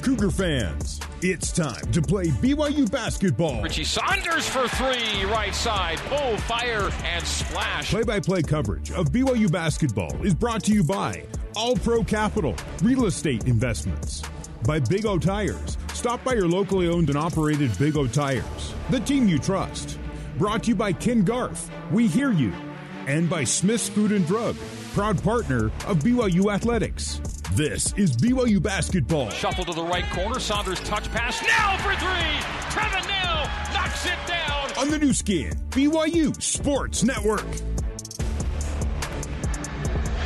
Cougar fans, it's time to play BYU basketball. Richie Saunders for three, right side. Pull, fire, and splash. Play by play coverage of BYU basketball is brought to you by All Pro Capital, Real Estate Investments, by Big O Tires. Stop by your locally owned and operated Big O Tires, the team you trust. Brought to you by Ken Garff. We hear you. And by Smith's Food and Drug, proud partner of BYU Athletics. This is BYU basketball. Shuffle to the right corner. Saunders touch pass. Now for three. Trevin Knell knocks it down. On the Nu Skin, BYU Sports Network.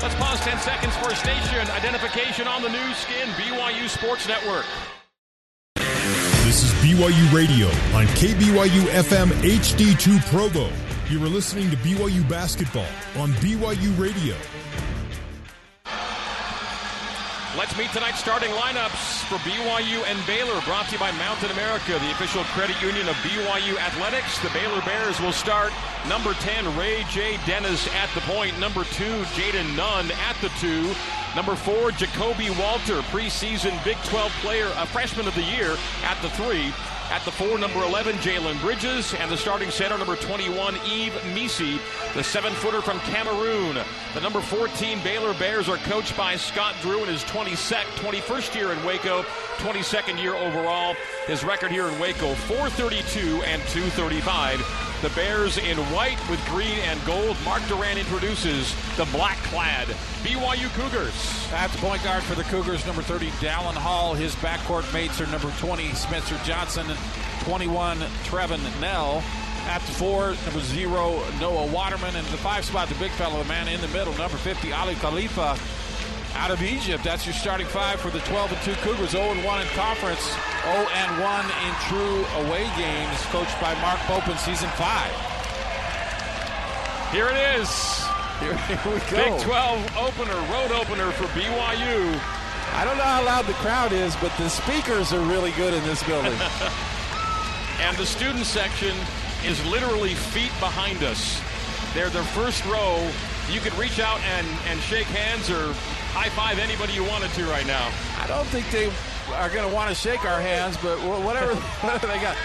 Let's pause 10 seconds for station identification on the Nu Skin, BYU Sports Network. This is BYU Radio on KBYU FM HD2 Provo. You are listening to BYU Basketball on BYU Radio. Let's meet tonight's starting lineups for BYU and Baylor, brought to you by Mountain America, the official credit union of BYU Athletics. The Baylor Bears will start number 10, Ray J. Dennis at the point. Number 2, Jayden Nunn at the 2. Number 4, Ja'Kobe Walter, preseason Big 12 player, a freshman of the year at the 3. At the four, number 11, Jalen Bridges, and the starting center, number 21, Yves Missi, the seven footer from Cameroon. The number 14 Baylor Bears are coached by Scott Drew in his 22nd, 21st year in Waco, 22nd year overall. His record here in Waco, 432 and 235. The Bears in white with green and gold. Mark Durrant introduces the black clad BYU Cougars. That's point guard for the Cougars, number 30, Dallin Hall. His backcourt mates are number 20, Spencer Johnson, 21, Trevin Knell. At the four, number zero, Noah Waterman. And the five spot, the big fellow, the man in the middle, number 50, Aly Khalifa out of Egypt. That's your starting five for the 12 and 2 Cougars. 0 and 1 in conference, 0 and 1 in true away games. Coached by Mark Pope in season five. Here it is. Here, here we go. Big 12 opener, road opener for BYU. I don't know how loud the crowd is, but the speakers are really good in this building. and the student section is literally feet behind us. They're the first row. You could reach out and, and shake hands or high five anybody you wanted to right now. I don't think they are going to want to shake our hands, but whatever, whatever they got.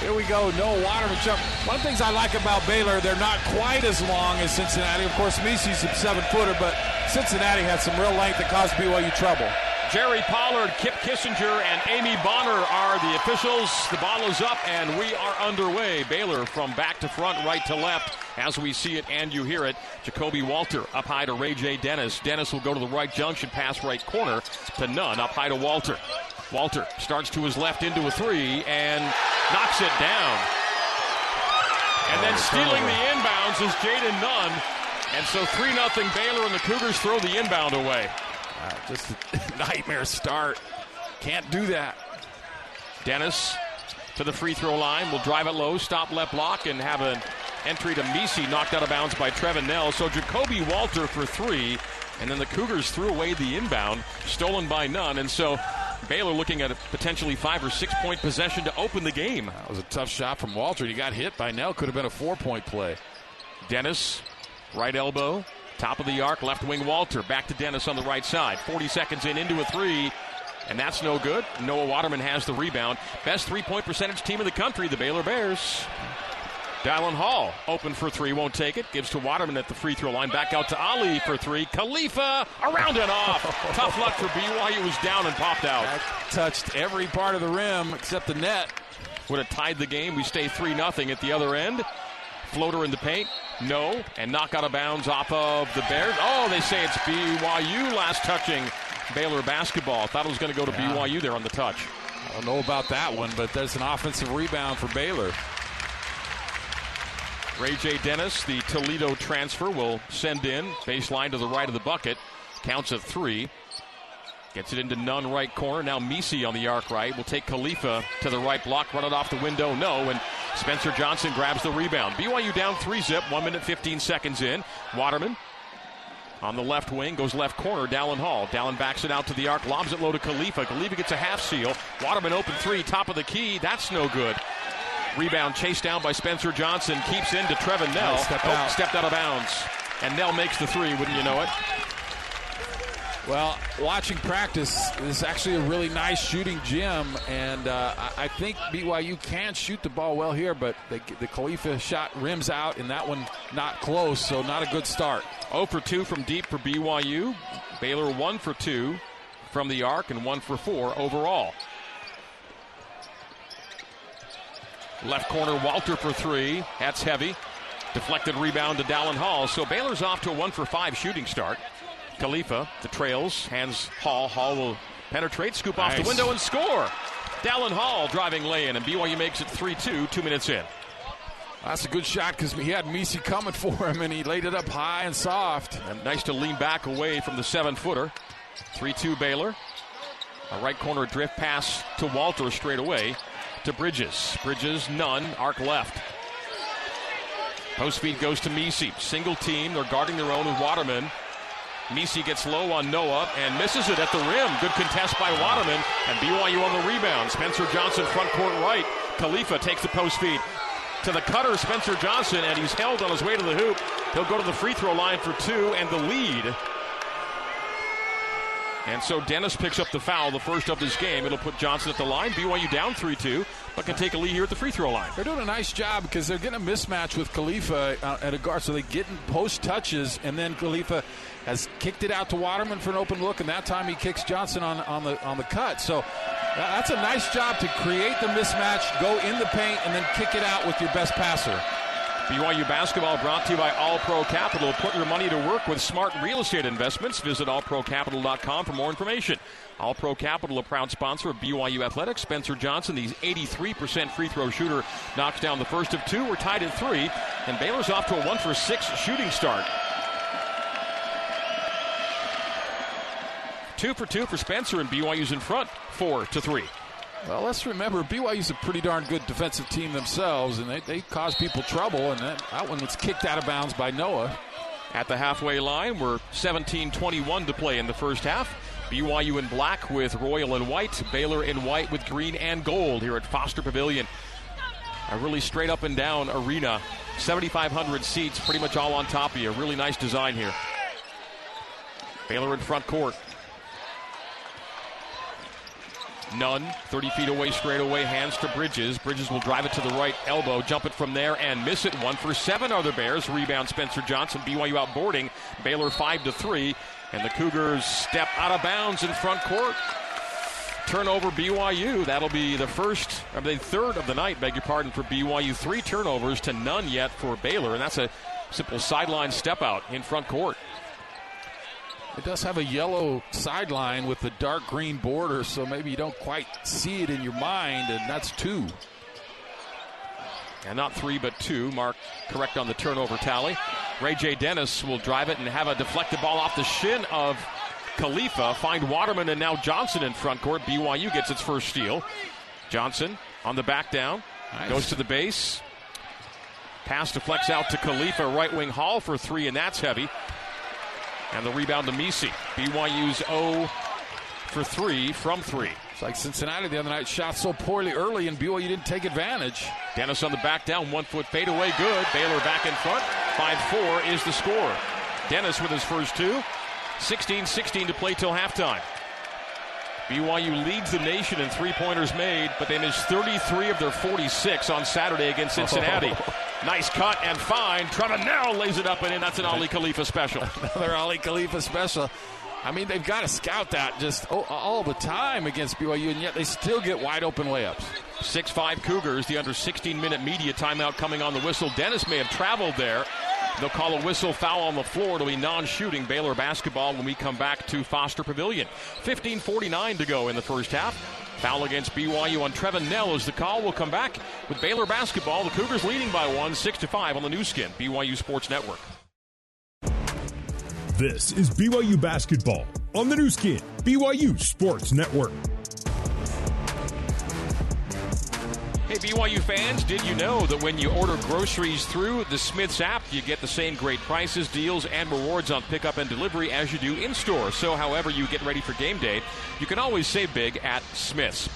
Here we go. Noah Waterman jump. One of the things I like about Baylor, they're not quite as long as Cincinnati. Of course, Missi's a seven footer, but Cincinnati had some real length that caused BYU trouble. Jerry Pollard, Kip Kissinger, and Amy Bonner are the officials. The ball is up, and we are underway. Baylor from back to front, right to left, as we see it and you hear it. Ja'Kobe Walter up high to Ray J. Dennis. Dennis will go to the right junction, pass right corner to Nunn, up high to Walter. Walter starts to his left into a three and knocks it down. And then stealing the inbounds is Jayden Nunn. And so 3 0 Baylor and the Cougars throw the inbound away. Uh, just a nightmare start. Can't do that. Dennis to the free throw line. Will drive it low, stop left block, and have an entry to Missi knocked out of bounds by Trevin Knell. So Ja'Kobe Walter for three. And then the Cougars threw away the inbound, stolen by Nunn. And so Baylor looking at a potentially five or six point possession to open the game. That was a tough shot from Walter. He got hit by Knell. Could have been a four point play. Dennis, right elbow, Top of the arc, left wing Walter. Back to Dennis on the right side. 40 seconds in, into a three. And that's no good. Noah Waterman has the rebound. Best three point percentage team in the country, the Baylor Bears. Dallin Hall open for three, won't take it. Gives to Waterman at the free throw line. Back out to Aly for three. Khalifa around and off. Tough luck for BYU. Was down and popped out. That touched every part of the rim except the net. Would have tied the game. We stay 3 0 at the other end. Floater in the paint. No. And knock out of bounds off of the Bears. Oh, they say it's BYU last touching Baylor basketball. Thought it was going to go to yeah. BYU there on the touch. I don't know about that one, but there's an offensive rebound for Baylor. Ray J. Dennis, the Toledo transfer, will send in baseline to the right of the bucket. Counts at three. Gets it into Nunn right corner. Now Missi on the arc right. Will take Khalifa to the right block. Run it off the window. No. And Spencer Johnson grabs the rebound. BYU down three zip. One minute, 15 seconds in. Waterman on the left wing goes left corner. Dallin Hall. Dallin backs it out to the arc. Lobs it low to Khalifa. Khalifa gets a half seal. Waterman open three. Top of the key. That's no good. Rebound chased down by Spencer Johnson. Keeps into Trevin Knell. Nice step oh, out. Stepped out of bounds. And Knell makes the three, wouldn't you know it? Well, watching practice is actually a really nice shooting gym, and uh, I think BYU can shoot the ball well here, but the, the Khalifa shot rims out, and that one not close, so not a good start. 0 for 2 from deep for BYU. Baylor 1 for 2 from the arc, and 1 for 4 overall. Left corner, Walter for three. That's heavy. Deflected rebound to Dallin Hall. So Baylor's off to a one for five shooting start. Khalifa, the trails, hands Hall. Hall will penetrate, scoop nice. off the window, and score. Dallin Hall driving lay in, and BYU makes it 3 2, two minutes in. That's a good shot because he had Missi coming for him, and he laid it up high and soft. And nice to lean back away from the seven footer. 3 2 Baylor. A right corner drift pass to Walter straight away to Bridges. Bridges, Nunn. Arc left. Post feed goes to Missi. Single team. They're guarding their own with Waterman. Missi gets low on Noah and misses it at the rim. Good contest by Waterman and BYU on the rebound. Spencer Johnson front court right. Khalifa takes the post feed to the cutter, Spencer Johnson, and he's held on his way to the hoop. He'll go to the free throw line for two and the lead and so Dennis picks up the foul, the first of this game. It'll put Johnson at the line. BYU down 3 2, but can take a lead here at the free throw line. They're doing a nice job because they're getting a mismatch with Khalifa uh, at a guard. So they get in post touches, and then Khalifa has kicked it out to Waterman for an open look, and that time he kicks Johnson on, on, the, on the cut. So that's a nice job to create the mismatch, go in the paint, and then kick it out with your best passer. BYU basketball brought to you by All Pro Capital. Put your money to work with smart real estate investments. Visit allprocapital.com for more information. All Pro Capital, a proud sponsor of BYU Athletics. Spencer Johnson, the 83% free throw shooter, knocks down the first of two. We're tied at three, and Baylor's off to a one for six shooting start. Two for two for Spencer, and BYU's in front, four to three. Well, let's remember BYU's a pretty darn good defensive team themselves, and they, they cause people trouble. And that, that one was kicked out of bounds by Noah. At the halfway line, we're 17-21 to play in the first half. BYU in black with royal and white, Baylor in white with green and gold here at Foster Pavilion. A really straight up and down arena, 7,500 seats, pretty much all on top of you. Really nice design here. Baylor in front court. Nunn. 30 feet away, straight away, hands to Bridges. Bridges will drive it to the right elbow, jump it from there, and miss it. One for seven the Bears. Rebound Spencer Johnson. BYU outboarding. Baylor 5 to 3. And the Cougars step out of bounds in front court. Turnover BYU. That'll be the first, or the third of the night, beg your pardon, for BYU. Three turnovers to none yet for Baylor. And that's a simple sideline step out in front court. It does have a yellow sideline with the dark green border, so maybe you don't quite see it in your mind, and that's two. And not three, but two. Mark correct on the turnover tally. Ray J. Dennis will drive it and have a deflected ball off the shin of Khalifa. Find Waterman and now Johnson in front court. BYU gets its first steal. Johnson on the back down. Nice. Goes to the base. Pass deflects out to Khalifa. Right wing Hall for three, and that's heavy. And the rebound to Missi. BYU's 0 for 3 from 3. It's like Cincinnati the other night shot so poorly early and BYU didn't take advantage. Dennis on the back down, one foot fade away, good. Baylor back in front. 5 4 is the score. Dennis with his first two. 16 16 to play till halftime. BYU leads the nation in three pointers made, but they missed 33 of their 46 on Saturday against Cincinnati. Nice cut and fine. Trevin now lays it up and in. That's an Aly Khalifa special. Another Aly Khalifa special. I mean, they've got to scout that just all the time against BYU, and yet they still get wide open layups. 6 5 Cougars, the under 16 minute media timeout coming on the whistle. Dennis may have traveled there. They'll call a whistle foul on the floor. It'll be non shooting Baylor basketball when we come back to Foster Pavilion. 15.49 to go in the first half. Foul against BYU on Trevin Knell is the call. We'll come back with Baylor basketball. The Cougars leading by one, 6 to 5 on the Nu Skin, BYU Sports Network. This is BYU basketball on the Nu Skin, BYU Sports Network. Hey, BYU fans, did you know that when you order groceries through the Smiths app, you get the same great prices, deals, and rewards on pickup and delivery as you do in store? So, however you get ready for game day, you can always save big at Smiths.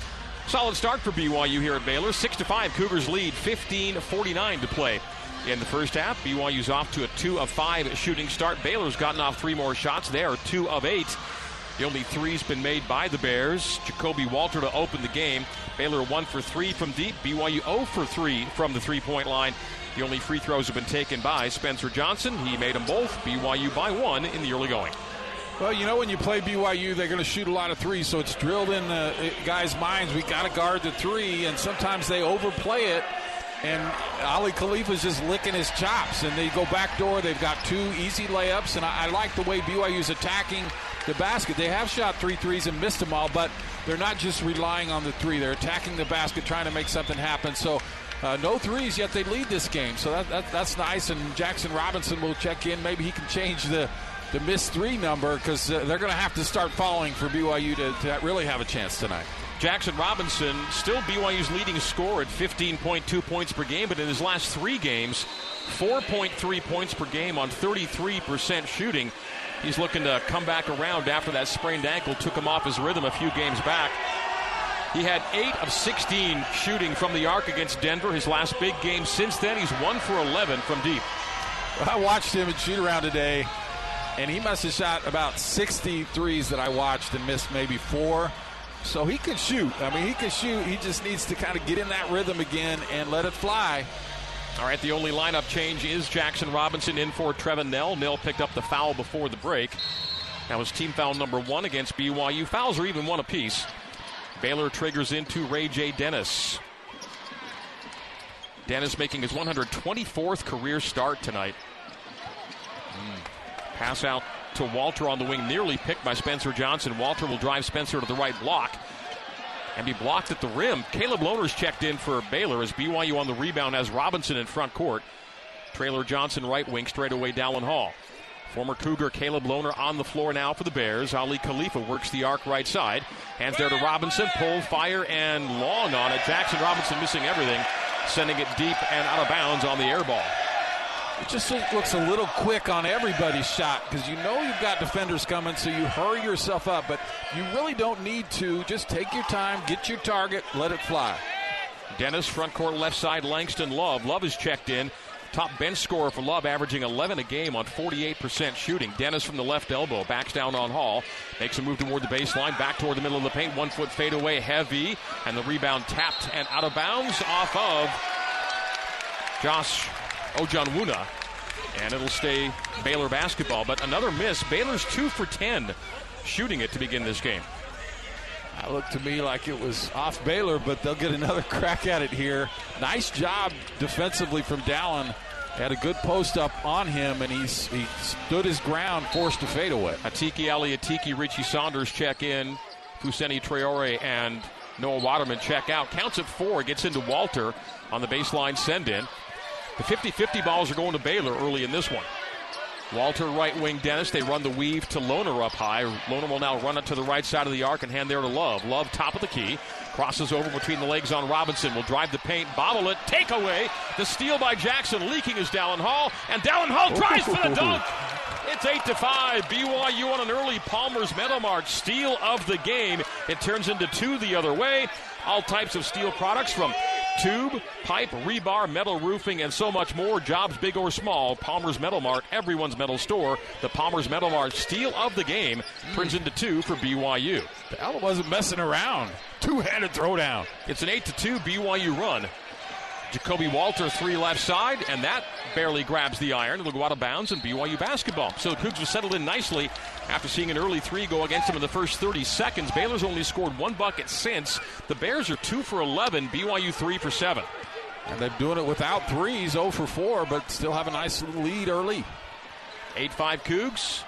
Solid start for BYU here at Baylor. 6 to 5, Cougars lead, 15 49 to play. In the first half, BYU's off to a 2 of 5 shooting start. Baylor's gotten off three more shots. They are 2 of 8. The only three's been made by the Bears. Ja'Kobe Walter to open the game. Baylor 1 for 3 from deep. BYU 0 for 3 from the three point line. The only free throws have been taken by Spencer Johnson. He made them both. BYU by one in the early going. Well, you know, when you play BYU, they're going to shoot a lot of threes, so it's drilled in uh, the guys' minds. We got to guard the three, and sometimes they overplay it. And Aly Khalifa's just licking his chops, and they go back door. They've got two easy layups, and I, I like the way BYU's attacking the basket. They have shot three threes and missed them all, but they're not just relying on the three. They're attacking the basket, trying to make something happen. So uh, no threes, yet they lead this game. So that, that, that's nice. And Jackson Robinson will check in. Maybe he can change the the missed three number because uh, they're going to have to start falling for BYU to, to really have a chance tonight. Jackson Robinson, still BYU's leading scorer at 15.2 points per game, but in his last three games, 4.3 points per game on 33% shooting. He's looking to come back around after that sprained ankle took him off his rhythm a few games back. He had 8 of 16 shooting from the arc against Denver, his last big game. Since then, he's 1 for 11 from deep. I watched him shoot around today, and he must have shot about 60 threes that I watched and missed maybe four. So he can shoot. I mean, he can shoot. He just needs to kind of get in that rhythm again and let it fly. All right, the only lineup change is Jackson Robinson in for Trevin Knell. Knell picked up the foul before the break. That was team foul number one against BYU. Fouls are even one apiece. Baylor triggers into Ray J. Dennis. Dennis making his 124th career start tonight. Mm. Pass out to Walter on the wing, nearly picked by Spencer Johnson. Walter will drive Spencer to the right block and be blocked at the rim. Caleb Lohner's checked in for Baylor as BYU on the rebound has Robinson in front court. Trailer Johnson right wing straight away Dallin Hall. Former Cougar Caleb Lohner on the floor now for the Bears. Aly Khalifa works the arc right side. Hands there to Robinson. Pull, fire, and long on it. Jackson Robinson missing everything, sending it deep and out of bounds on the air ball. It just looks a little quick on everybody's shot because you know you've got defenders coming, so you hurry yourself up. But you really don't need to. Just take your time, get your target, let it fly. Dennis, front court left side, Langston Love. Love is checked in. Top bench scorer for Love, averaging 11 a game on 48% shooting. Dennis from the left elbow backs down on Hall, makes a move toward the baseline, back toward the middle of the paint. One foot fade away, heavy, and the rebound tapped and out of bounds off of Josh Ojianwuna. And it'll stay Baylor basketball. But another miss. Baylor's two for 10 shooting it to begin this game. That looked to me like it was off Baylor, but they'll get another crack at it here. Nice job defensively from Dallin. Had a good post up on him, and he's he stood his ground, forced to fade away. Atiki Ali Atiki, Richie Saunders check in. Fousseyni Traore and Noah Waterman check out. Counts at four, gets into Walter on the baseline send in. The 50 50 balls are going to Baylor early in this one. Walter, right wing Dennis. They run the weave to Lohner up high. Lohner will now run it to the right side of the arc and hand there to Love. Love, top of the key. Crosses over between the legs on Robinson. Will drive the paint, bobble it, take away. The steal by Jackson, leaking is Dallin Hall. And Dallin Hall tries for the dunk. It's 8 to 5. BYU on an early Palmer's Metal Mart. Steal of the game. It turns into two the other way. All types of steel products from tube, pipe, rebar, metal roofing, and so much more. Jobs big or small. Palmer's Metal Mart, everyone's metal store. The Palmer's Metal Mart steal of the game turns into two for BYU. Bell wasn't messing around. Two-handed throwdown. It's an eight to two BYU run. Ja'Kobe Walter, three left side, and that barely grabs the iron. It'll go out of bounds and BYU basketball. So the Cougs have settled in nicely after seeing an early three go against them in the first 30 seconds. Baylor's only scored one bucket since. The Bears are two for 11, BYU three for seven. And they're doing it without threes, 0 for 4, but still have a nice lead early. 8 5 Cougs.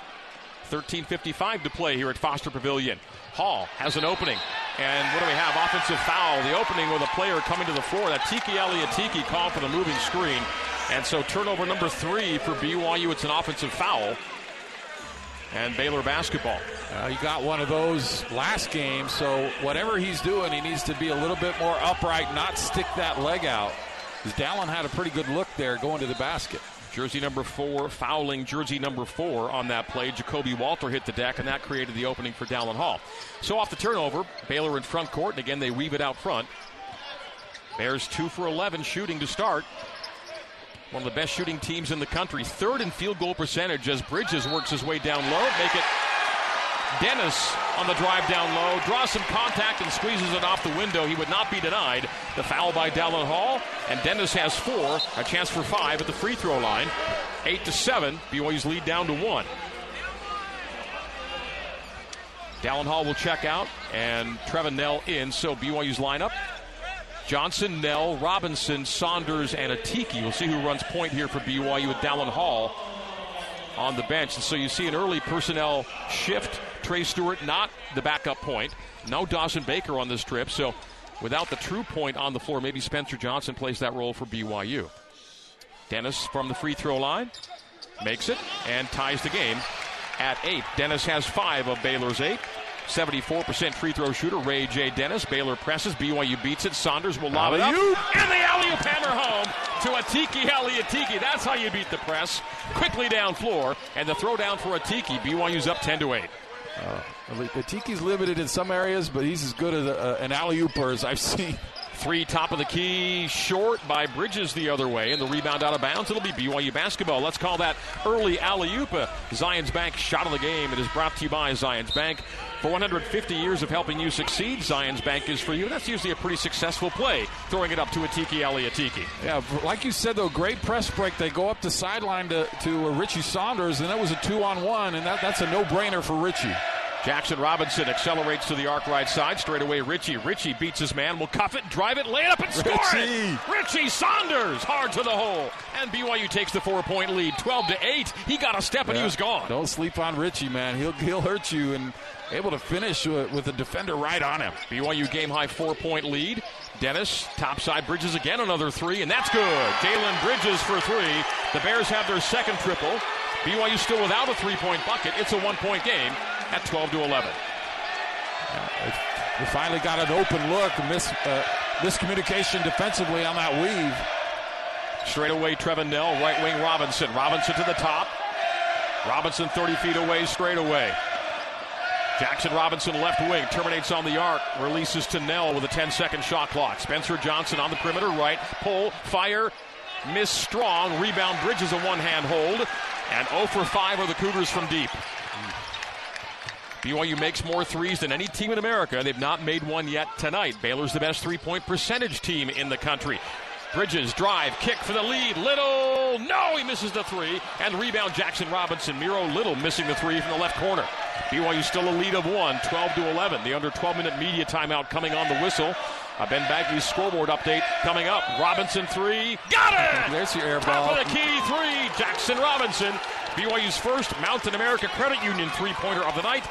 13.55 to play here at Foster Pavilion. Hall has an opening. And what do we have? Offensive foul. The opening with a player coming to the floor. That Tiki Aliatiki call for the moving screen. And so turnover number three for BYU. It's an offensive foul. And Baylor basketball. Uh, he got one of those last game, so whatever he's doing, he needs to be a little bit more upright, not stick that leg out. Because Dallin had a pretty good look there going to the basket. Jersey number four, fouling jersey number four on that play. Ja'Kobe Walter hit the deck, and that created the opening for Dallin Hall. So off the turnover, Baylor in front court, and again they weave it out front. Bears two for 11 shooting to start. One of the best shooting teams in the country. Third in field goal percentage as Bridges works his way down low. Make it Dennis on the drive down low, draws some contact and squeezes it off the window. He would not be denied. The foul by Dallin Hall, and Dennis has four, a chance for five at the free throw line. Eight to seven, BYU's lead down to one. Dallin Hall will check out, and Trevin Knell in. So BYU's lineup Johnson, Knell, Robinson, Saunders, and Atiki. We'll see who runs point here for BYU with Dallin Hall on the bench. And so you see an early personnel shift. Trey Stewart not the backup point. No Dawson Baker on this trip. So without the true point on the floor, maybe Spencer Johnson plays that role for BYU. Dennis from the free throw line makes it and ties the game at eight. Dennis has five of Baylor's eight. 74% free throw shooter, Ray J. Dennis. Baylor presses. BYU beats it. Saunders will lob it up. And the alley oop hammer home to Atiki Ali Atiki. That's how you beat the press. Quickly down floor. And the throw down for Atiki. BYU's up 10 to 8. Uh, Atiki's limited in some areas, but he's as good as a, an alley ooper as I've seen. Three top of the key, short by Bridges the other way, and the rebound out of bounds. It'll be BYU basketball. Let's call that early alley oop. Zions Bank shot of the game. It is brought to you by Zions Bank. For 150 years of helping you succeed, Zions Bank is for you. That's usually a pretty successful play, throwing it up to Atiki Ali Atiki. Yeah, like you said, though, great press break. They go up the sideline to, to Richie Saunders, and that was a two on one, and that, that's a no brainer for Richie. Jackson Robinson accelerates to the arc right side. Straight away, Richie. Richie beats his man. Will cuff it, drive it, lay it up, and score Richie. it. Richie Saunders hard to the hole. And BYU takes the four point lead 12 to 8. He got a step yeah. and he was gone. Don't sleep on Richie, man. He'll, he'll hurt you and able to finish with a defender right on him. BYU game high four point lead. Dennis, topside Bridges again, another three, and that's good. Jalen Bridges for three. The Bears have their second triple. BYU still without a three point bucket. It's a one point game at 12 to 11. we finally got an open look. Miss, uh, miscommunication defensively on that weave. Straight away, Trevin Knell, right wing Robinson. Robinson to the top. Robinson 30 feet away, straight away. Jackson Robinson left wing terminates on the arc, releases to Knell with a 10 second shot clock. Spencer Johnson on the perimeter right, pull, fire, miss strong, rebound Bridges a one hand hold, and 0 for 5 are the Cougars from deep. BYU makes more threes than any team in America. They've not made one yet tonight. Baylor's the best three point percentage team in the country. Bridges drive, kick for the lead. Little, no, he misses the three. And rebound Jackson Robinson. Miro Little missing the three from the left corner. BYU still a lead of one, 12 to 11. The under 12 minute media timeout coming on the whistle. A Ben Bagley's scoreboard update coming up. Robinson three, got it! There's your air ball. Top of the key three, Jackson Robinson. BYU's first Mountain America Credit Union three pointer of the night.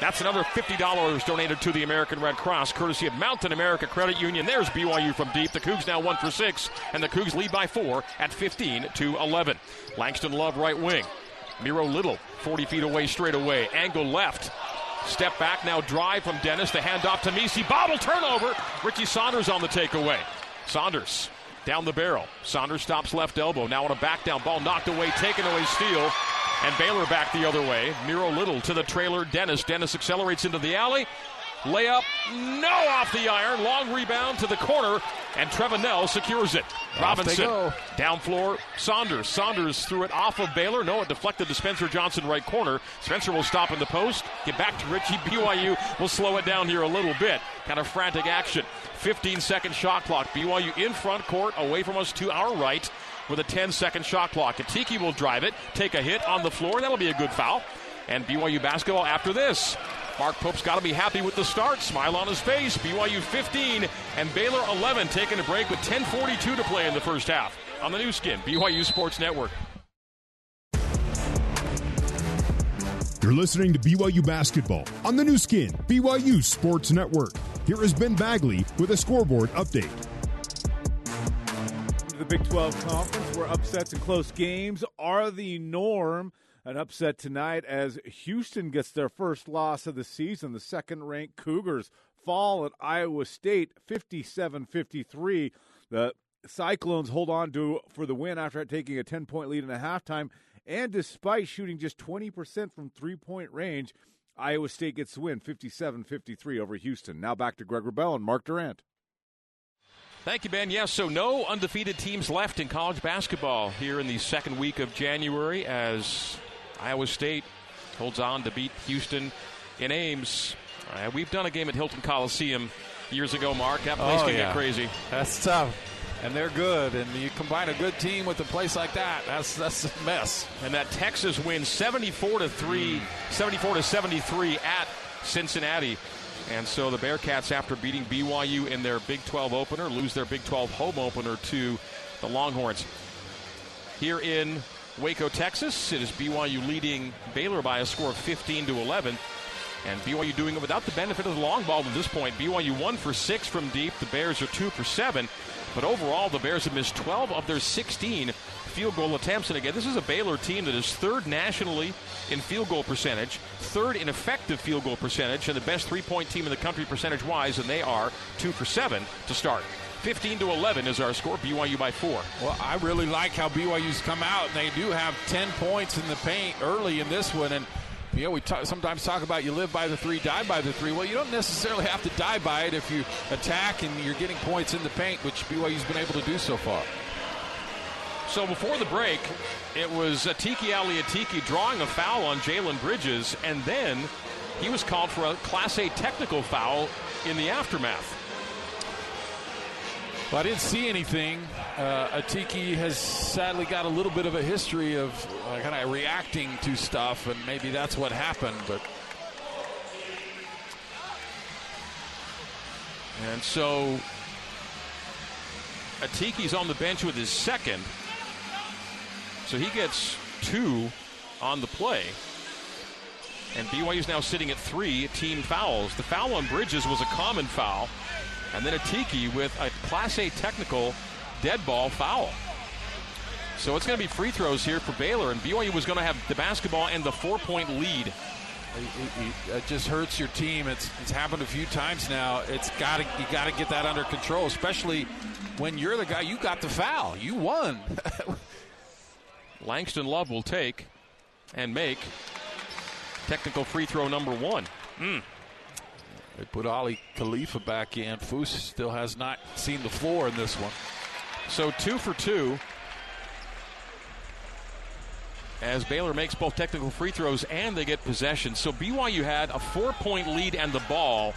That's another $50 donated to the American Red Cross, courtesy of Mountain America Credit Union. There's BYU from deep. The Cougs now one for six, and the Cougs lead by four at 15 to 11. Langston Love right wing. Miro Little 40 feet away straight away. Angle left. Step back now drive from Dennis. The handoff to Missi. Bobble turnover. Richie Saunders on the takeaway. Saunders down the barrel. Saunders stops left elbow. Now on a back down ball knocked away, taken away, steal. And Baylor back the other way. Miro Little to the trailer. Dennis. Dennis accelerates into the alley. Layup, no off the iron. Long rebound to the corner, and Trevin Knell secures it. Robinson down floor. Saunders. Saunders threw it off of Baylor. No, it deflected to Spencer Johnson right corner. Spencer will stop in the post. Get back to Richie. BYU will slow it down here a little bit. Kind of frantic action. 15 second shot clock. BYU in front court, away from us to our right with a 10 second shot clock. Atiki will drive it, take a hit on the floor. That'll be a good foul. And BYU basketball after this. Mark Pope's got to be happy with the start. Smile on his face. BYU 15 and Baylor 11 taking a break with 10:42 to play in the first half. On the Nu Skin, BYU Sports Network. You're listening to BYU basketball on the Nu Skin, BYU Sports Network. Here is Ben Bagley with a scoreboard update the Big 12 Conference, where upsets and close games are the norm. An upset tonight as Houston gets their first loss of the season. The second ranked Cougars fall at Iowa State 57 53. The Cyclones hold on to for the win after taking a 10 point lead in a halftime. And despite shooting just 20% from three point range, Iowa State gets the win 57 53 over Houston. Now back to Greg Wrubell and Mark Durrant. Thank you, Ben. Yes, so no undefeated teams left in college basketball here in the second week of January as Iowa State holds on to beat Houston in Ames. Uh, we've done a game at Hilton Coliseum years ago, Mark. That place Oh, can yeah. get crazy. That's tough. And they're good. And you combine a good team with a place like that, that's that's a mess. And that Texas win 74 to 3, 74 to 73 at Cincinnati. And so the Bearcats, after beating BYU in their Big 12 opener, lose their Big 12 home opener to the Longhorns. Here in Waco, Texas, it is BYU leading Baylor by a score of 15 to 11. And BYU doing it without the benefit of the long ball at this point. BYU one for six from deep. The Bears are two for seven. But overall, the Bears have missed 12 of their 16 field goal attempts. And again, this is a Baylor team that is third nationally in field goal percentage, third in effective field goal percentage, and the best three point team in the country percentage wise. And they are two for seven to start. 15 to 11 is our score. BYU by four. Well, I really like how BYU's come out, they do have 10 points in the paint early in this one. And, you know, we talk, sometimes talk about you live by the three, die by the three. Well, you don't necessarily have to die by it if you attack and you're getting points in the paint, which BYU's been able to do so far. So before the break, it was Atiki Ali Atiki drawing a foul on Jalen Bridges, and then he was called for a Class A technical foul in the aftermath. Well, I didn't see anything. Uh, Atiki has sadly got a little bit of a history of uh, kind of reacting to stuff, and maybe that's what happened. But And so Atiki's on the bench with his second. So he gets two on the play. And BYU's now sitting at three team fouls. The foul on Bridges was a common foul. And then Atiki with a Class A technical dead ball foul. So it's going to be free throws here for Baylor. And BYU was going to have the basketball and the four point lead. it, it, it just hurts your team. It's it's happened a few times now. It's got to you got to get that under control, especially when you're the guy you got the foul. You won. Langston Love will take and make technical free throw number one. Hmm. They put Aly Khalifa back in. Foose still has not seen the floor in this one. So two for two. As Baylor makes both technical free throws and they get possession. So BYU had a four point lead and the ball,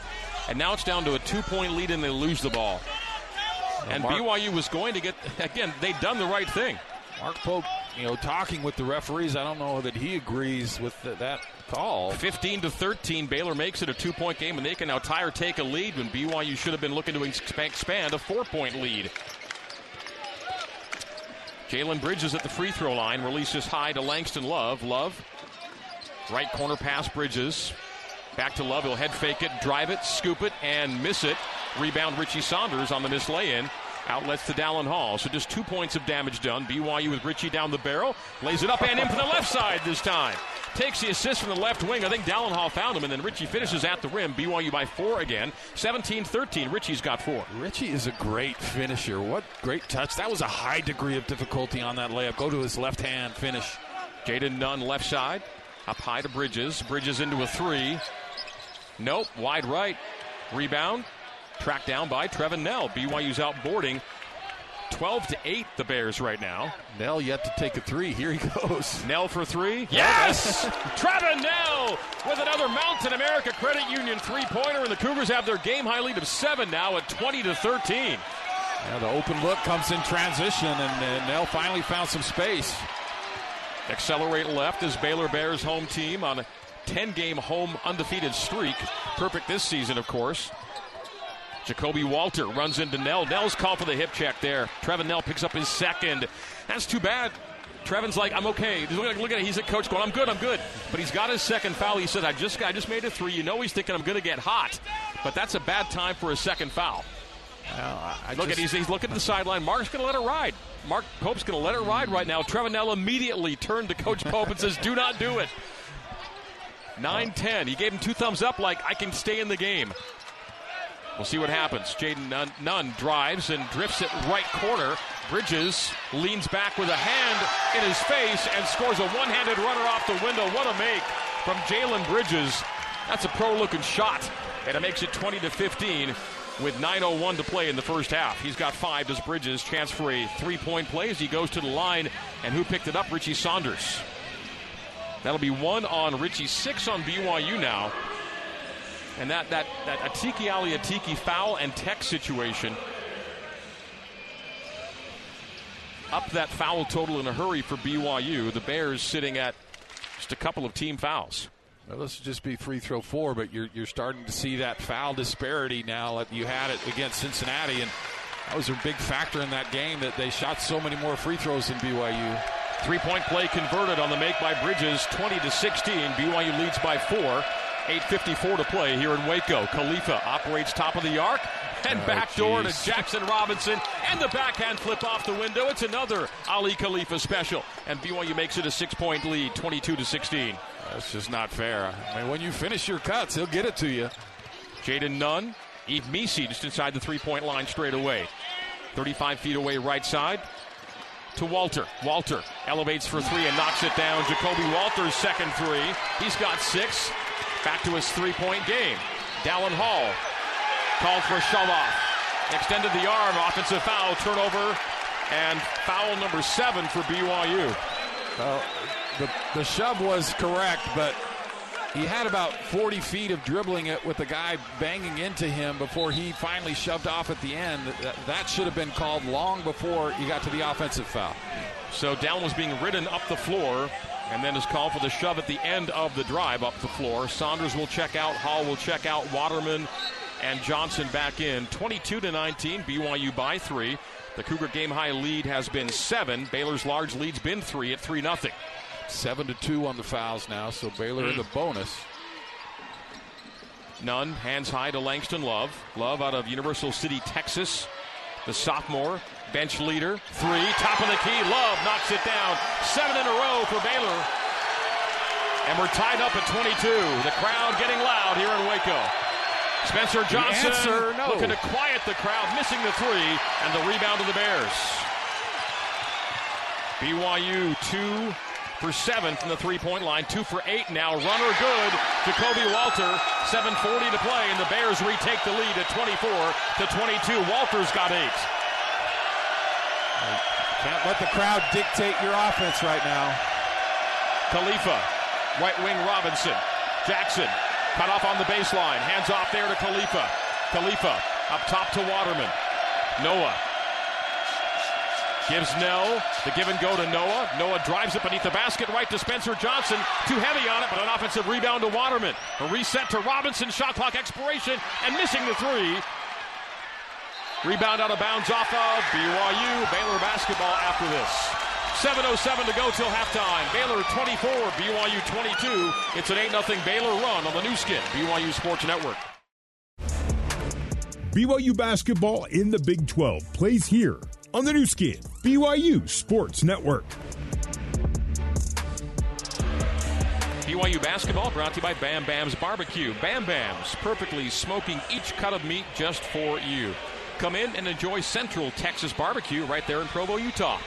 and now it's down to a two point lead and they lose the ball. And Mark- BYU was going to get, again, they'd done the right thing. Mark Pope, you know, talking with the referees, I don't know that he agrees with th- that call. 15 to 13, Baylor makes it a two point game, and they can now tie or take a lead when BYU should have been looking to expand a four point lead. Jalen Bridges at the free throw line releases high to Langston Love. Love, right corner pass Bridges. Back to Love. He'll head fake it, drive it, scoop it, and miss it. Rebound Richie Saunders on the missed lay in. Outlets to Dallin Hall. So just two points of damage done. BYU with Richie down the barrel. Lays it up and in from the left side this time. Takes the assist from the left wing. I think Dallin Hall found him, and then Richie finishes at the rim. BYU by four again. 17 13. Richie's got four. Richie is a great finisher. What great touch. That was a high degree of difficulty on that layup. Go to his left hand finish. Jayden Nunn left side. Up high to Bridges. Bridges into a three. Nope. Wide right. Rebound. Tracked down by Trevin Knell. BYU's outboarding. 12 to 8, the Bears right now. Knell yet to take a three. Here he goes. Knell for three. Yes! Trevin Knell with another Mountain America Credit Union three pointer, and the Cougars have their game high lead of seven now at 20 to 13. Yeah, the open look comes in transition, and uh, Knell finally found some space. Accelerate left as Baylor Bears home team on a 10 game home undefeated streak. Perfect this season, of course. Ja'Kobe Walter runs into Knell. Knell's called for the hip check there. Trevin Knell picks up his second. That's too bad. Trevin's like, I'm okay. Look at, look at it. He's a coach going, I'm good, I'm good. But he's got his second foul. He said, I just, I just made a three. You know he's thinking I'm going to get hot. But that's a bad time for a second foul. Well, Look just- at he's, he's looking at the sideline. Mark's going to let it ride. Mark Pope's going to let it ride right now. Trevin Knell immediately turned to Coach Pope and says, "Do not do it." 9-10. He gave him two thumbs up, like I can stay in the game. We'll see what happens. Jayden Nunn, drives and drifts it right corner. Bridges leans back with a hand in his face and scores a one-handed runner off the window. What a make from Jalen Bridges. That's a pro-looking shot, and it makes it 20 to 15 with 9:01 to play in the first half. He's got five. Does Bridges chance for a three-point play as he goes to the line? And who picked it up? Richie Saunders. That'll be one on Richie, six on BYU now. And that, that, that Atiki Ali Atiki foul and tech situation up that foul total in a hurry for BYU. The Bears sitting at just a couple of team fouls. Well, this would just be free throw four, but you're, you're starting to see that foul disparity now that you had it against Cincinnati, and that was a big factor in that game that they shot so many more free throws than BYU. Three point play converted on the make by Bridges, 20 to 16. BYU leads by four. 8.54 to play here in Waco. Khalifa operates top of the arc and oh, backdoor to Jackson Robinson and the backhand flip off the window. It's another Aly Khalifa special. And BYU makes it a six point lead, 22 to 16. That's just not fair. I mean, when you finish your cuts, he'll get it to you. Jayden Nunn, Yves Missi just inside the three point line straight away. 35 feet away, right side to Walter. Walter elevates for three and knocks it down. Ja'Kobe Walter's second three. He's got six. Back to his three point game. Dallin Hall called for a shove off. Extended the arm, offensive foul, turnover, and foul number seven for BYU. Well, the, the shove was correct, but he had about 40 feet of dribbling it with the guy banging into him before he finally shoved off at the end. That, that should have been called long before you got to the offensive foul. So Dallin was being ridden up the floor and then is called for the shove at the end of the drive up the floor. Saunders will check out, Hall will check out, Waterman and Johnson back in. 22 to 19, BYU by three. The Cougar game high lead has been seven. Baylor's large lead's been three at three nothing. Seven to two on the fouls now, so Baylor mm. in the bonus. Nunn hands high to Langston Love. Love out of Universal City, Texas. The sophomore bench leader. Three, top of the key. Love knocks it down. Seven in a row for Baylor. And we're tied up at 22. The crowd getting loud here in Waco. Spencer Johnson answer, no. looking to quiet the crowd, missing the three, and the rebound to the Bears. BYU two for seven from the three-point line, two for eight now. Runner good. Ja'Kobe Walter, 7:40 to play, and the Bears retake the lead at 24 to 22. Walter's got eight. Can't let the crowd dictate your offense right now. Khalifa, right wing Robinson. Jackson, cut off on the baseline. Hands off there to Khalifa. Khalifa up top to Waterman. Noah gives Knell the give and go to Noah. Noah drives it beneath the basket right to Spencer Johnson. Too heavy on it, but an offensive rebound to Waterman. A reset to Robinson. Shot clock expiration and missing the three. Rebound out of bounds off of BYU. Baylor basketball after this. 7.07 to go till halftime. Baylor 24, BYU 22. It's an 8 0 Baylor run on the Nu Skin, BYU Sports Network. BYU basketball in the Big 12 plays here on the Nu Skin, BYU Sports Network. BYU basketball brought to you by Bam Bam's Barbecue. Bam Bam's perfectly smoking each cut of meat just for you. Come in and enjoy Central Texas barbecue right there in Provo, Utah.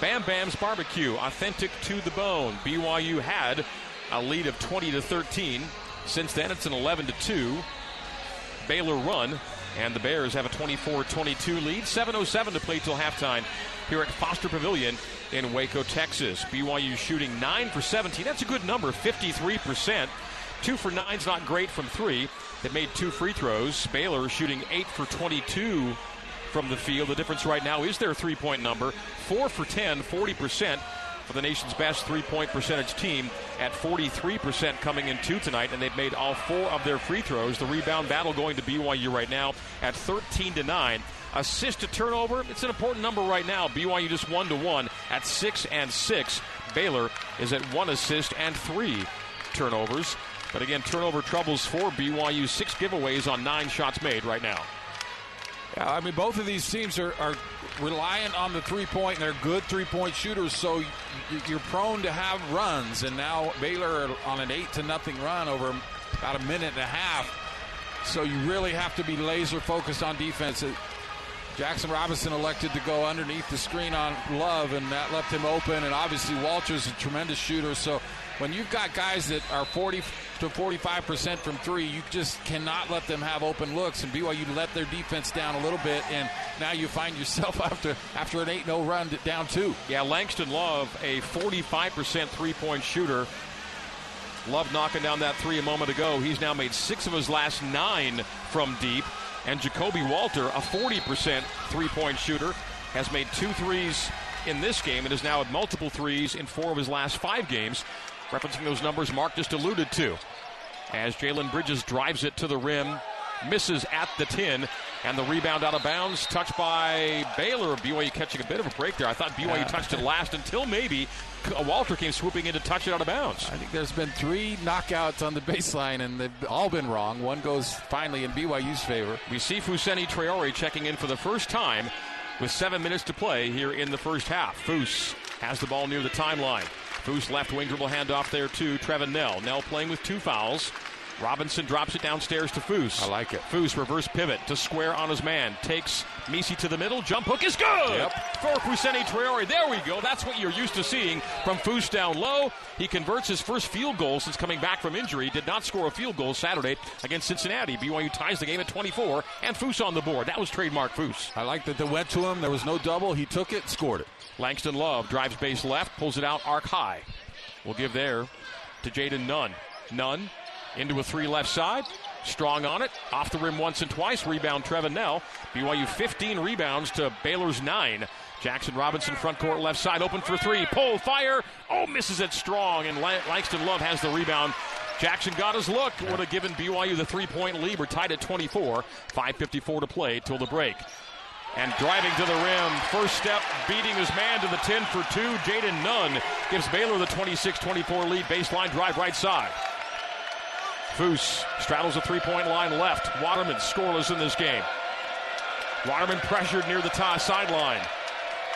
Bam Bam's Barbecue, authentic to the bone. BYU had a lead of 20 to 13. Since then, it's an 11 to 2 Baylor run, and the Bears have a 24-22 lead. 7:07 to play till halftime here at Foster Pavilion in Waco, Texas. BYU shooting nine for 17. That's a good number, 53 percent. Two for nine's not great from three. They made two free throws. Baylor shooting eight for 22 from the field. The difference right now is their three point number. Four for 10, 40% for the nation's best three point percentage team at 43% coming in two tonight, and they've made all four of their free throws. The rebound battle going to BYU right now at 13 to 9. Assist to turnover, it's an important number right now. BYU just one to one at six and six. Baylor is at one assist and three turnovers. But again, turnover troubles for BYU. Six giveaways on nine shots made right now. Yeah, I mean, both of these teams are, are reliant on the three point, and they're good three point shooters, so you're prone to have runs. And now Baylor on an eight to nothing run over about a minute and a half. So you really have to be laser focused on defense. Uh, Jackson Robinson elected to go underneath the screen on Love, and that left him open. And obviously, Walter's is a tremendous shooter. So when you've got guys that are 40 to 45 percent from three, you just cannot let them have open looks. And BYU let their defense down a little bit, and now you find yourself after after an 8-0 run down two. Yeah, Langston Love, a 45 percent three-point shooter. Love knocking down that three a moment ago. He's now made six of his last nine from deep. And Ja'Kobe Walter, a 40% three point shooter, has made two threes in this game and is now at multiple threes in four of his last five games, referencing those numbers Mark just alluded to. As Jalen Bridges drives it to the rim, misses at the 10, and the rebound out of bounds, touched by Baylor. BYU catching a bit of a break there. I thought BYU yeah. touched it last until maybe uh, Walter came swooping in to touch it out of bounds. I think there's been three knockouts on the baseline, and they've all been wrong. One goes finally in BYU's favor. We see Fousseyni Traore checking in for the first time with seven minutes to play here in the first half. Foose has the ball near the timeline. Foose left wing dribble handoff there to Trevin Knell. Knell playing with two fouls. Robinson drops it downstairs to Foose. I like it. Foose reverse pivot to square on his man. Takes Missi to the middle. Jump hook is good yep. for Fousseyni Traore. There we go. That's what you're used to seeing from Foose down low. He converts his first field goal since coming back from injury. Did not score a field goal Saturday against Cincinnati. BYU ties the game at 24, and Foose on the board. That was trademark Foose. I like that they went to him. There was no double. He took it, scored it. Langston Love drives base left, pulls it out arc high. We'll give there to Jayden Nunn. Nunn into a three left side. Strong on it. Off the rim once and twice. Rebound Trevin Knell. BYU 15 rebounds to Baylor's 9. Jackson Robinson front court left side open for three. Pull, fire. Oh, misses it strong. And Langston Love has the rebound. Jackson got his look. Would have given BYU the three point lead. We're tied at 24. 5.54 to play till the break. And driving to the rim. First step, beating his man to the 10 for two. Jayden Nunn gives Baylor the 26 24 lead. Baseline drive right side. Foose straddles a three point line left. Waterman scoreless in this game. Waterman pressured near the tie sideline.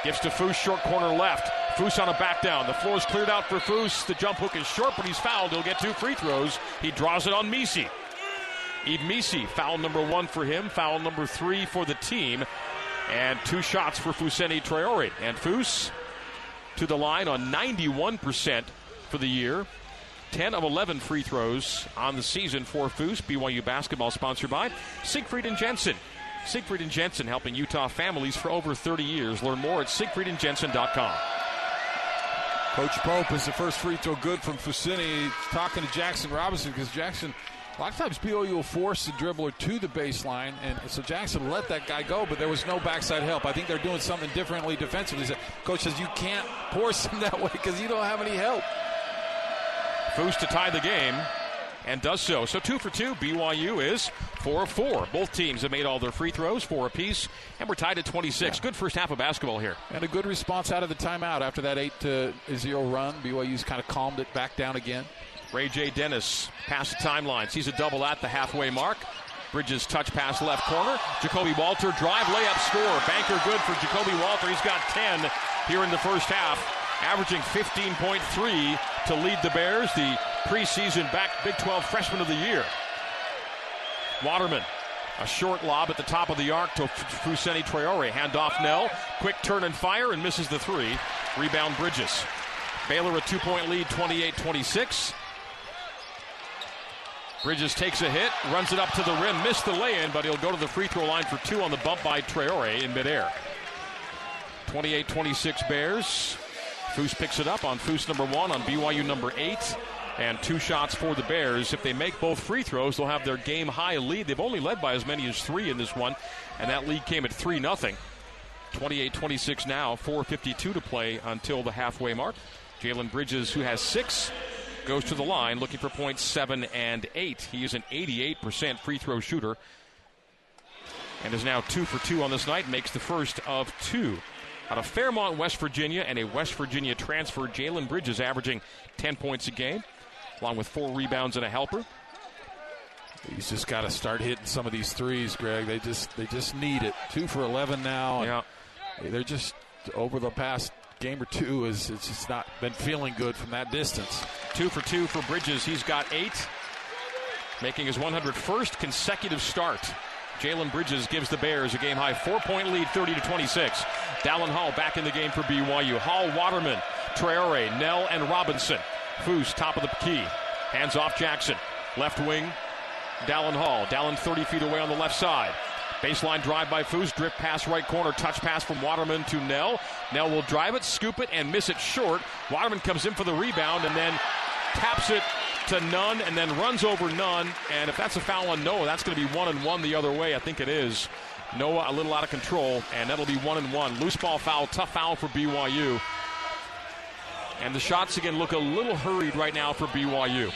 Gives to Foose, short corner left. Foose on a back down. The floor is cleared out for Foose. The jump hook is short, but he's fouled. He'll get two free throws. He draws it on Missi. Yves Missi, foul number one for him, foul number three for the team, and two shots for Fousseyni Traore. And Foose to the line on 91% for the year. 10 of 11 free throws on the season for Foose. BYU basketball sponsored by Siegfried and Jensen. Siegfried and Jensen helping Utah families for over 30 years. Learn more at siegfriedandjensen.com. Coach Pope is the first free throw good from Fousseyni. Talking to Jackson Robinson because Jackson, a lot of times BYU will force the dribbler to the baseline, and so Jackson let that guy go, but there was no backside help. I think they're doing something differently defensively. Coach says you can't force him that way because you don't have any help. Foose to tie the game and does so. So two for two. BYU is four of four. Both teams have made all their free throws, four apiece, and we're tied at 26. Yeah. Good first half of basketball here. And a good response out of the timeout after that 8 to 0 run. BYU's kind of calmed it back down again. RayJ Dennis past the timeline. Sees a double at the halfway mark. Bridges touch pass left corner. Ja'Kobe Walter drive layup score. Banker good for Ja'Kobe Walter. He's got 10 here in the first half averaging 15.3 to lead the Bears, the preseason back Big 12 freshman of the year. Waterman, a short lob at the top of the arc to Fousseyni Traore. Handoff Knell, quick turn and fire, and misses the three. Rebound Bridges. Baylor a two point lead, 28 26. Bridges takes a hit, runs it up to the rim, missed the lay in, but he'll go to the free throw line for two on the bump by Traore in midair. 28 26 Bears. Foose picks it up on Foose number one on BYU number eight. And two shots for the Bears. If they make both free throws, they'll have their game high lead. They've only led by as many as three in this one, and that lead came at 3 0. 28 26 now, 4.52 to play until the halfway mark. Jalen Bridges, who has six, goes to the line looking for points seven and eight. He is an 88% free throw shooter and is now two for two on this night, makes the first of two out of Fairmont, West Virginia, and a West Virginia transfer, Jalen Bridges, averaging 10 points a game, along with four rebounds and a helper. He's just got to start hitting some of these threes, Greg. They just they just need it. Two for 11 now. Yeah. They're just over the past game or two is it's just not been feeling good from that distance. Two for two for Bridges. He's got eight, making his 101st consecutive start. Jalen Bridges gives the Bears a game high four point lead, 30 to 26. Dallin Hall back in the game for BYU. Hall, Waterman, Traore, Knell, and Robinson. Foose, top of the key. Hands off Jackson. Left wing, Dallin Hall. Dallin 30 feet away on the left side. Baseline drive by Foose. Drip pass right corner. Touch pass from Waterman to Knell. Knell will drive it, scoop it, and miss it short. Waterman comes in for the rebound and then taps it to Nunn and then runs over Nunn. And if that's a foul on Noah, that's going to be one and one the other way. I think it is. Noah a little out of control, and that'll be one and one. Loose ball foul, tough foul for BYU. And the shots again look a little hurried right now for BYU.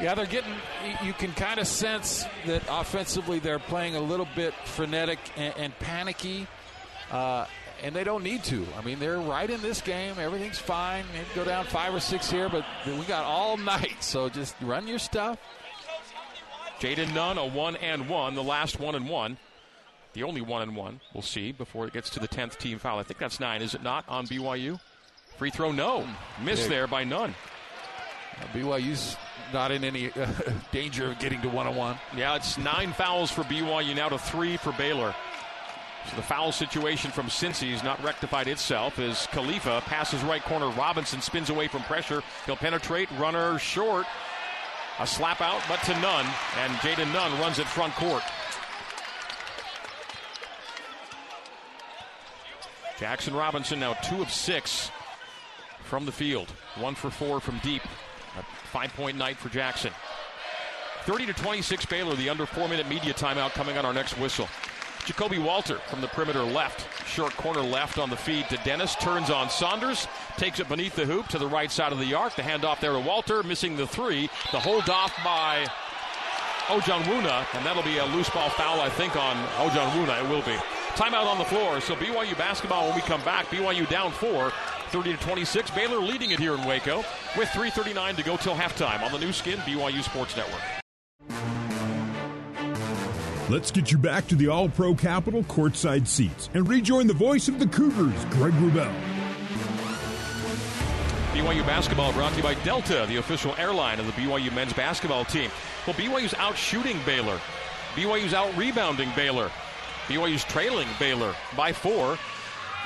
Yeah, they're getting. You can kind of sense that offensively they're playing a little bit frenetic and, and panicky, uh, and they don't need to. I mean, they're right in this game. Everything's fine. Maybe go down five or six here, but we got all night. So just run your stuff. Jayden Nunn, a one and one, the last one and one. The only one and one. We'll see before it gets to the 10th team foul. I think that's nine, is it not, on BYU? Free throw, no. Missed there by Nunn. Uh, BYU's not in any uh, danger of getting to one on one. Yeah, it's nine fouls for BYU now to three for Baylor. So the foul situation from Cincy's not rectified itself as Khalifa passes right corner. Robinson spins away from pressure. He'll penetrate. Runner short. A slap out, but to Nunn. And Jayden Nunn runs it front court. Jackson Robinson now two of six from the field. One for four from deep. A five point night for Jackson. 30 to 26 Baylor, the under four minute media timeout coming on our next whistle. Ja'Kobe Walter from the perimeter left, short corner left on the feed to Dennis, turns on Saunders, takes it beneath the hoop to the right side of the arc. The handoff there to Walter, missing the three. The hold off by Ojianwuna, and that'll be a loose ball foul, I think, on Ojianwuna. It will be. Timeout on the floor. So BYU basketball when we come back. BYU down four. 30 to 26. Baylor leading it here in Waco with 3:39 to go till halftime on the Nu Skin BYU Sports Network. Let's get you back to the All Pro Capital courtside seats and rejoin the voice of the Cougars, Greg Wrubell. BYU basketball brought to you by Delta, the official airline of the BYU men's basketball team. Well, BYU's out shooting Baylor. BYU's out rebounding Baylor. BYU's trailing Baylor by four.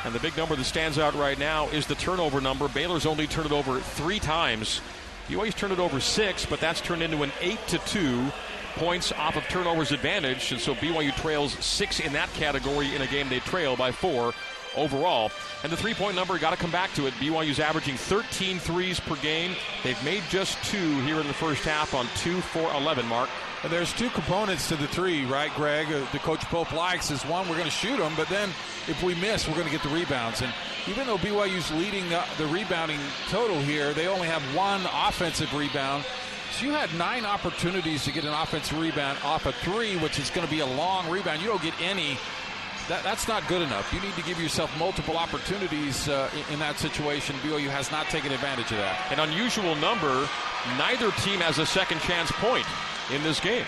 And the big number that stands out right now is the turnover number. Baylor's only turned it over three times. BYU's turned it over six, but that's turned into an eight to two points off of turnovers advantage. And so BYU trails six in that category in a game they trail by four overall. And the three point number, got to come back to it. BYU's averaging 13 threes per game. They've made just two here in the first half on 2 4 11, Mark. And there's two components to the three, right, Greg? Uh, the coach Pope likes is one, we're going to shoot them, but then if we miss, we're going to get the rebounds. And even though BYU's leading the, the rebounding total here, they only have one offensive rebound. So you had nine opportunities to get an offensive rebound off a three, which is going to be a long rebound. You don't get any. That, that's not good enough. You need to give yourself multiple opportunities uh, in, in, that situation. BYU has not taken advantage of that. An unusual number. Neither team has a second chance point in this game.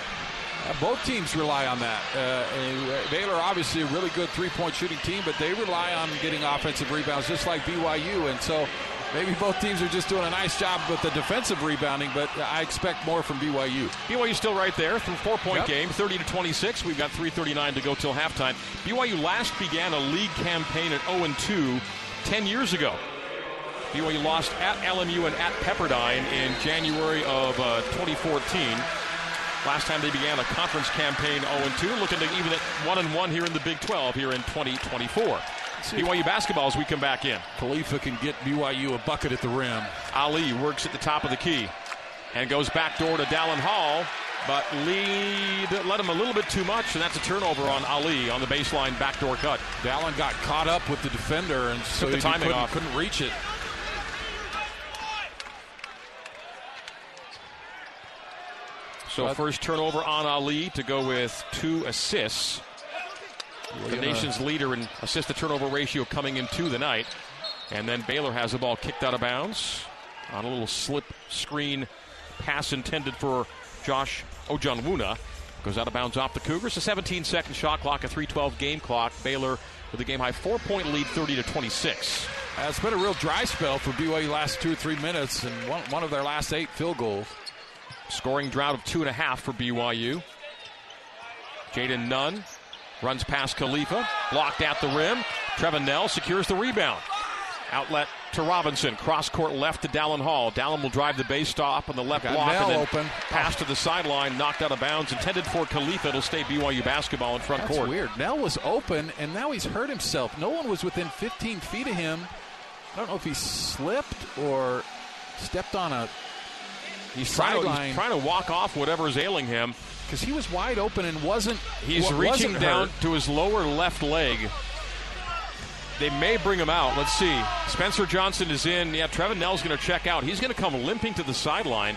Uh, both teams rely on that. Uh, uh Baylor, obviously, a really good three point shooting team, but they rely on getting offensive rebounds just like BYU. And so maybe both teams are just doing a nice job with the defensive rebounding, but I expect more from BYU. BYU still right there from four point yep. game, 30 to 26. We've got 3.39 to go till halftime. BYU last began a league campaign at 0 2 10 years ago. BYU lost at LMU and at Pepperdine in January of uh, 2014. Last time they began a conference campaign 0-2, looking to even at 1-1 here in the Big 12 here in 2024. BYU basketball as we come back in. Khalifa can get BYU a bucket at the rim. Aly works at the top of the key and goes back door to Dallin Hall, but lead let him a little bit too much, and that's a turnover on Aly on the baseline backdoor cut. Dallin got caught up with the defender, and so the timing couldn't, off. couldn't reach it. So first turnover on Aly to go with two assists. The nation's leader in assist to turnover ratio coming into the night. And then Baylor has the ball kicked out of bounds on a little slip screen pass intended for Josh Ojianwuna. Goes out of bounds off the Cougars. A 17 second shot clock, a 312 game clock. Baylor with a game high four point lead, 30 to 26. Uh, it's been a real dry spell for BYU last two or three minutes, and one, one of their last eight field goals. Scoring drought of two and a half for BYU. Jayden Nunn runs past Khalifa, blocked at the rim. Trevin Knell secures the rebound. Outlet to Robinson. Cross court left to Dallin Hall. Dallin will drive the base stop on the left Got block Knell and then open. pass to the sideline, knocked out of bounds. Intended for Khalifa. It'll stay BYU basketball in front That's court. weird. Knell was open, and now he's hurt himself. No one was within 15 feet of him. I don't know if he slipped or stepped on a He's trying, to, he's trying to walk off whatever's ailing him. because he was wide open and wasn't. He's reaching wasn't down hurt. to his lower left leg. They may bring him out. Let's see. Spencer Johnson is in. Yeah, Trevin Knell's going to check out. He's going to come limping to the sideline.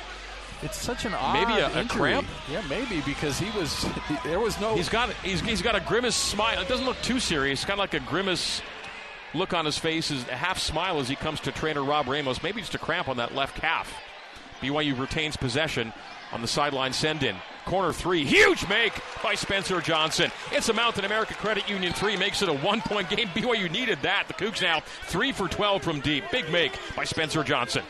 It's such an odd Maybe a- a cramp? Yeah, maybe because he was. There was no. He's got he's, he's got a grimace smile. It doesn't look too serious. Kind of like a grimace look on his face, is a half smile as he comes to trainer Rob Ramos. Maybe just a cramp on that left calf. BYU retains possession on the sideline send in. Corner three, huge make by Spencer Johnson. It's a Mountain America Credit Union three, makes it a one point game. BYU needed that. The Cougs now three for 12 from deep. Big make by Spencer Johnson.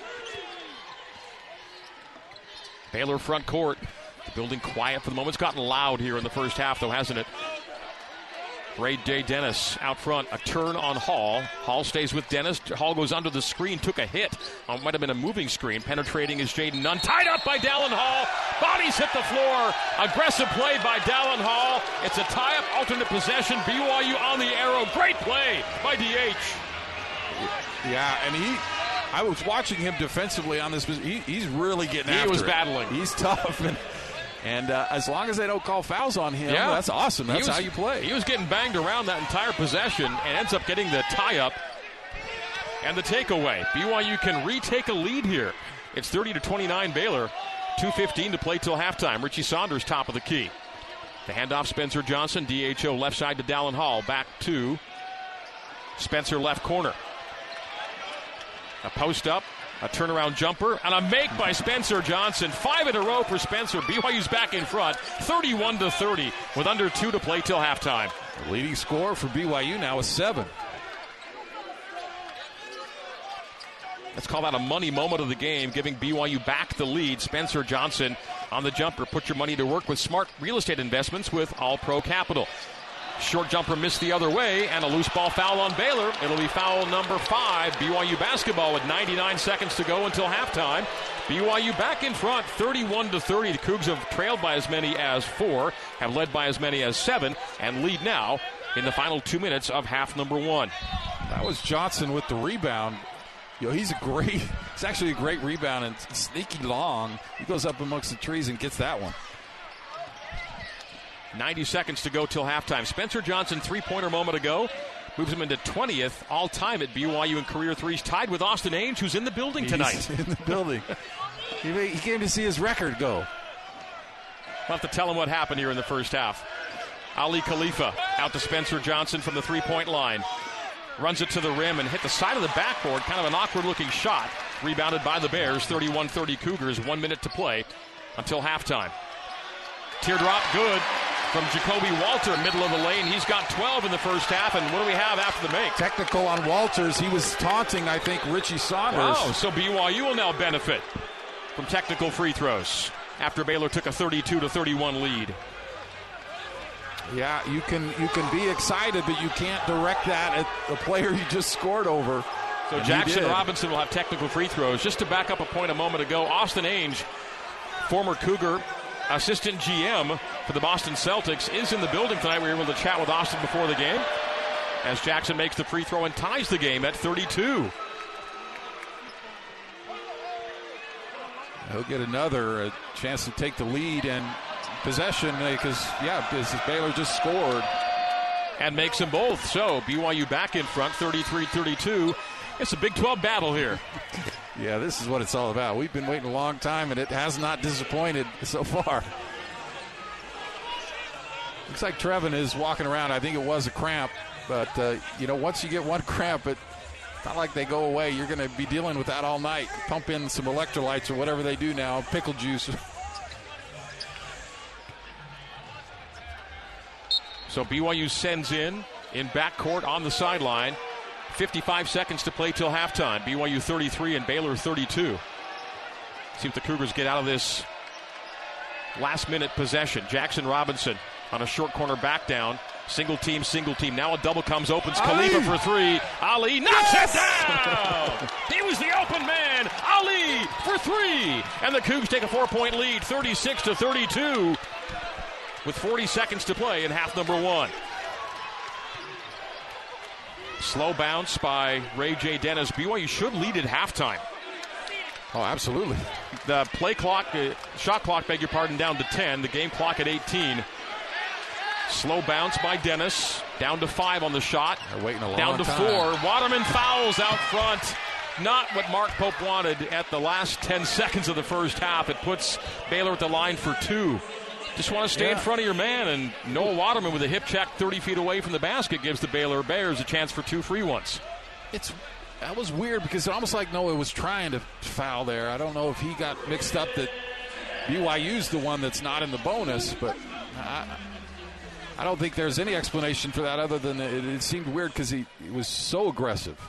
Baylor front court. The building quiet for the moment. It's gotten loud here in the first half, though, hasn't it? Ray Day Dennis out front. A turn on Hall. Hall stays with Dennis. Hall goes under the screen. Took a hit. Oh, might have been a moving screen. Penetrating is Jayden Nunn. Tied up by Dallin Hall. Bodies hit the floor. Aggressive play by Dallin Hall. It's a tie up alternate possession. BYU on the arrow. Great play by DH. Yeah, and he. I was watching him defensively on this. He, he's really getting He was it. battling. He's tough, and, and uh, as long as they don't call fouls on him, Yeah. that's awesome. That's was- how you play. He was getting banged around that entire possession and ends up getting the tie up and the takeaway. BYU can retake a lead here. It's 30 to 29 Baylor. 2.15 to play till halftime. Richie Saunders, top of the key. The handoff, Spencer Johnson, DHO left side to Dallin Hall. Back to Spencer left corner. A post up, a turnaround jumper, and a make by Spencer Johnson. Five in a row for Spencer. BYU's back in front, 31 to 30, with under two to play till halftime. The leading scorer for BYU now is seven. Let's call that a money moment of the game, giving BYU back the lead. Spencer Johnson on the jumper. Put your money to work with smart real estate investments with All Pro Capital. Short jumper missed the other way, and a loose ball foul on Baylor. It'll be foul number five. BYU basketball with 99 seconds to go until halftime. BYU back in front, 31 to 30. The Cougs have trailed by as many as four, have led by as many as seven, and lead now in the final two minutes of half number one. That was Johnson with the rebound. Yo, he's a great. It's actually a great rebound and sneaky long. He goes up amongst the trees and gets that one. 90 seconds to go till halftime. Spencer Johnson, three pointer moment ago, moves him into 20th all time at BYU in career threes, tied with Austin Ainge, who's in the building tonight. In the building. he, he came to see his record go. We'll have to tell him what happened here in the first half. Aly Khalifa out to Spencer Johnson from the three point line. Runs it to the rim and hit the side of the backboard. Kind of an awkward looking shot. Rebounded by the Bears. 31 30 Cougars. One minute to play until halftime. Teardrop good from Ja'Kobe Walter, middle of the lane. He's got 12 in the first half. And what do we have after the make? Technical on Walters. He was taunting, I think, Richie Saunders. Oh, so BYU will now benefit from technical free throws after Baylor took a 32 to 31 lead. Yeah, you can you can be excited, but you can't direct that at the player you just scored over. So And Jackson. Robinson will have technical free throws. Just to back up a point a moment ago, Austin Ainge, former Cougar assistant GM for the Boston Celtics, is in the building tonight. We were able to chat with Austin before the game as Jackson makes the free throw and ties the game at 32. He'll get another a chance to take the lead and possession eh, because yeah, because Baylor just scored. and makes them both. So BYU back in front, 33-32. It's a Big 12 battle here. Yeah, this is what it's all about. We've been waiting a long time, and it has not disappointed so far. Looks like Trevin is walking around. I think it was a cramp, but uh, you know, once you get one cramp, it, it's not like they go away. You're going to be dealing with that all night. Pump in some electrolytes or whatever they do now, pickle juice. So BYU sends in in backcourt on the sideline. 55 seconds to play till halftime. BYU 33 and Baylor 32. See if the Cougars get out of this last minute possession. Jackson Robinson on a short corner back down. Single team, single team. Now a double comes, opens Aly! Khalifa for three. Aly knocks it down! he was the open man. Aly for three. And the Cougs take a four point lead, 36 to 32 with 40 seconds to play in half number one. Slow bounce by RayJ Dennis. BYU should lead at halftime. Oh, absolutely. The play clock, uh, shot clock, beg your pardon, down to 10. The game clock at 18. Slow bounce by Dennis. Down to five on the shot. They're waiting a long Down to time. four. Waterman fouls out front. Not what Mark Pope wanted at the last 10 seconds of the first half. It puts Baylor at the line for two. Just want to stay in front of your man. And Noah Waterman with a hip check 30 feet away from the basket gives the Baylor Bears a chance for two free ones. It's that was weird because it almost like Noah was trying to foul there. I don't know if he got mixed up that BYU's the one that's not in the bonus, but I, I don't think there's any explanation for that other than it, it seemed weird because he, he was so aggressive.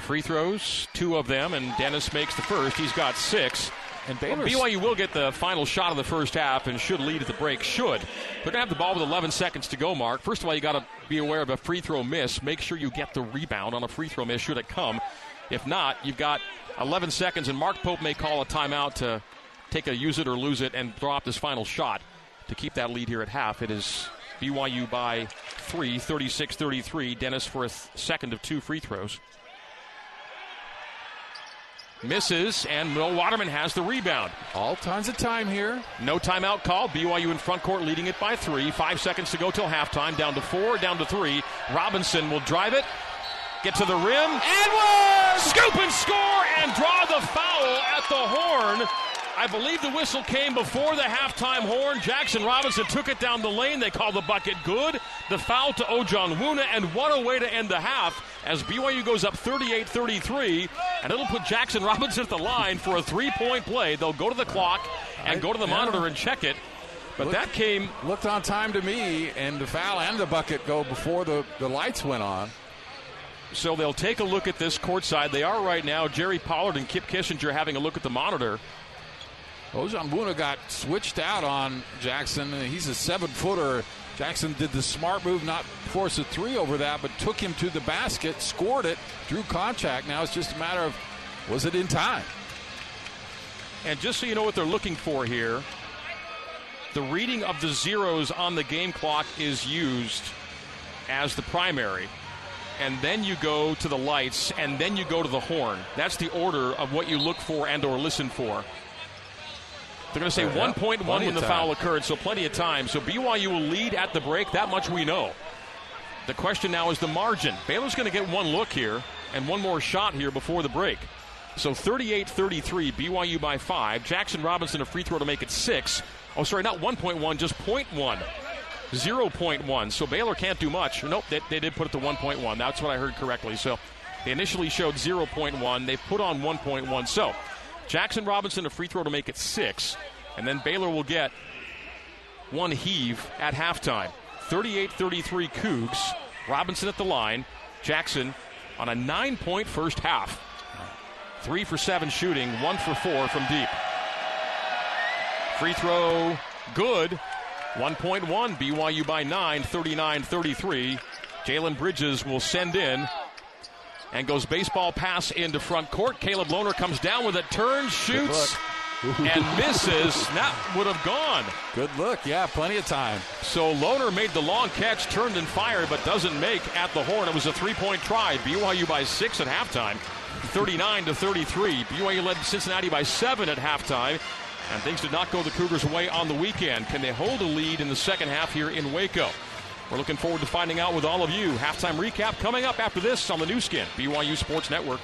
Free throws, two of them, and Dennis makes the first. He's got six. And Well, BYU will get the final shot of the first half and should lead at the break. Should. They're going to have the ball with 11 seconds to go, Mark. First of all, you got to be aware of a free throw miss. Make sure you get the rebound on a free throw miss should it come. If not, you've got 11 seconds, and Mark Pope may call a timeout to take a use it or lose it and throw drop this final shot to keep that lead here at half. It is BYU by three, 36 33. Dennis for a th- second of two free throws. Misses, and Will Waterman has the rebound. all tons of time here. No timeout call. BYU in front court leading it by three. Five seconds to go till halftime. Down to four, down to three. Robinson will drive it, get to the rim, and scoop and score and draw the foul at the horn. I believe the whistle came before the halftime horn. Jackson Robinson took it down the lane. They call the bucket good. The foul to Ojianwuna, and what a way to end the half as BYU goes up 38 33. And it'll put Jackson Robinson at the line for a three point play. They'll go to the clock and go to the monitor and check it. But Look- that came Looked on time to me, and the foul and the bucket go before the, the lights went on. So they'll take a look at this courtside. They are right now. Jerry Pollard and Kip Kissinger having a look at the monitor. Ojianwuna got switched out on Jackson. He's a seven footer. Jackson did the smart move, not force a three over that, but took him to the basket, scored it, drew contact. Now it's just a matter of was it in time? And just so you know what they're looking for here, the reading of the zeros on the game clock is used as the primary. And then you go to the lights, and then you go to the horn. That's the order of what you look for and or listen for. They're going to say Yeah, 1.1 plenty when the time. foul occurred, so plenty of time. So BYU will lead at the break. That much we know. The question now is the margin. Baylor's going to get one look here and one more shot here before the break. So 38 33, BYU by five. Jackson Robinson a free throw to make it six. Oh, sorry, not 1.1, just 0.1. 0.1. So Baylor can't do much. Nope, they, they did put it to 1.1. That's what I heard correctly. So they initially showed 0.1. They put on 1.1. So Jackson Robinson a free throw to make it six. And then Baylor will get one heave at halftime. 38 33 Cougs. Robinson at the line. Jackson on a nine point first half. Three for seven shooting, one for four from deep. Free throw good. 1.1. BYU by nine, 39 33. Jalen Bridges will send in and goes baseball pass into front court. Caleb Lohner comes down with it, turns, shoots, and misses. That would have gone. Good look. Yeah, plenty of time. So Lohner made the long catch, turned and fired, but doesn't make at the horn. It was a three-point try. BYU by six at halftime, 39 to 33. BYU led Cincinnati by seven at halftime, and things did not go the Cougars' way on the weekend. Can they hold a lead in the second half here in Waco? We're looking forward to finding out with all of you. Halftime recap coming up after this on the Nu Skin, BYU Sports Network.